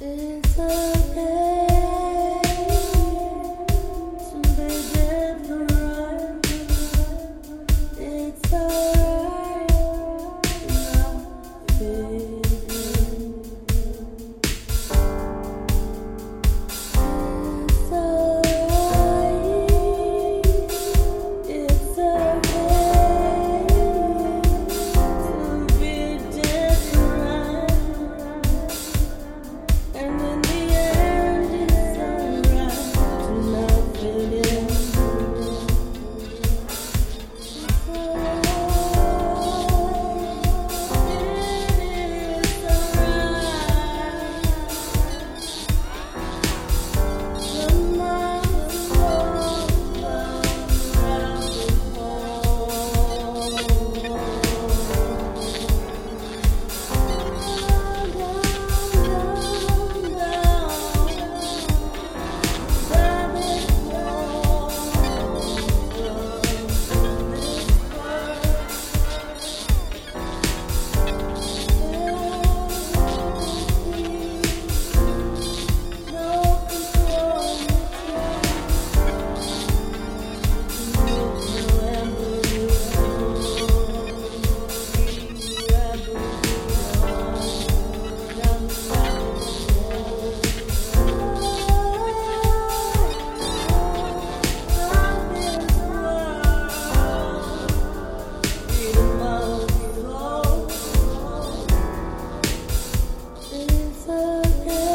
is a the rain.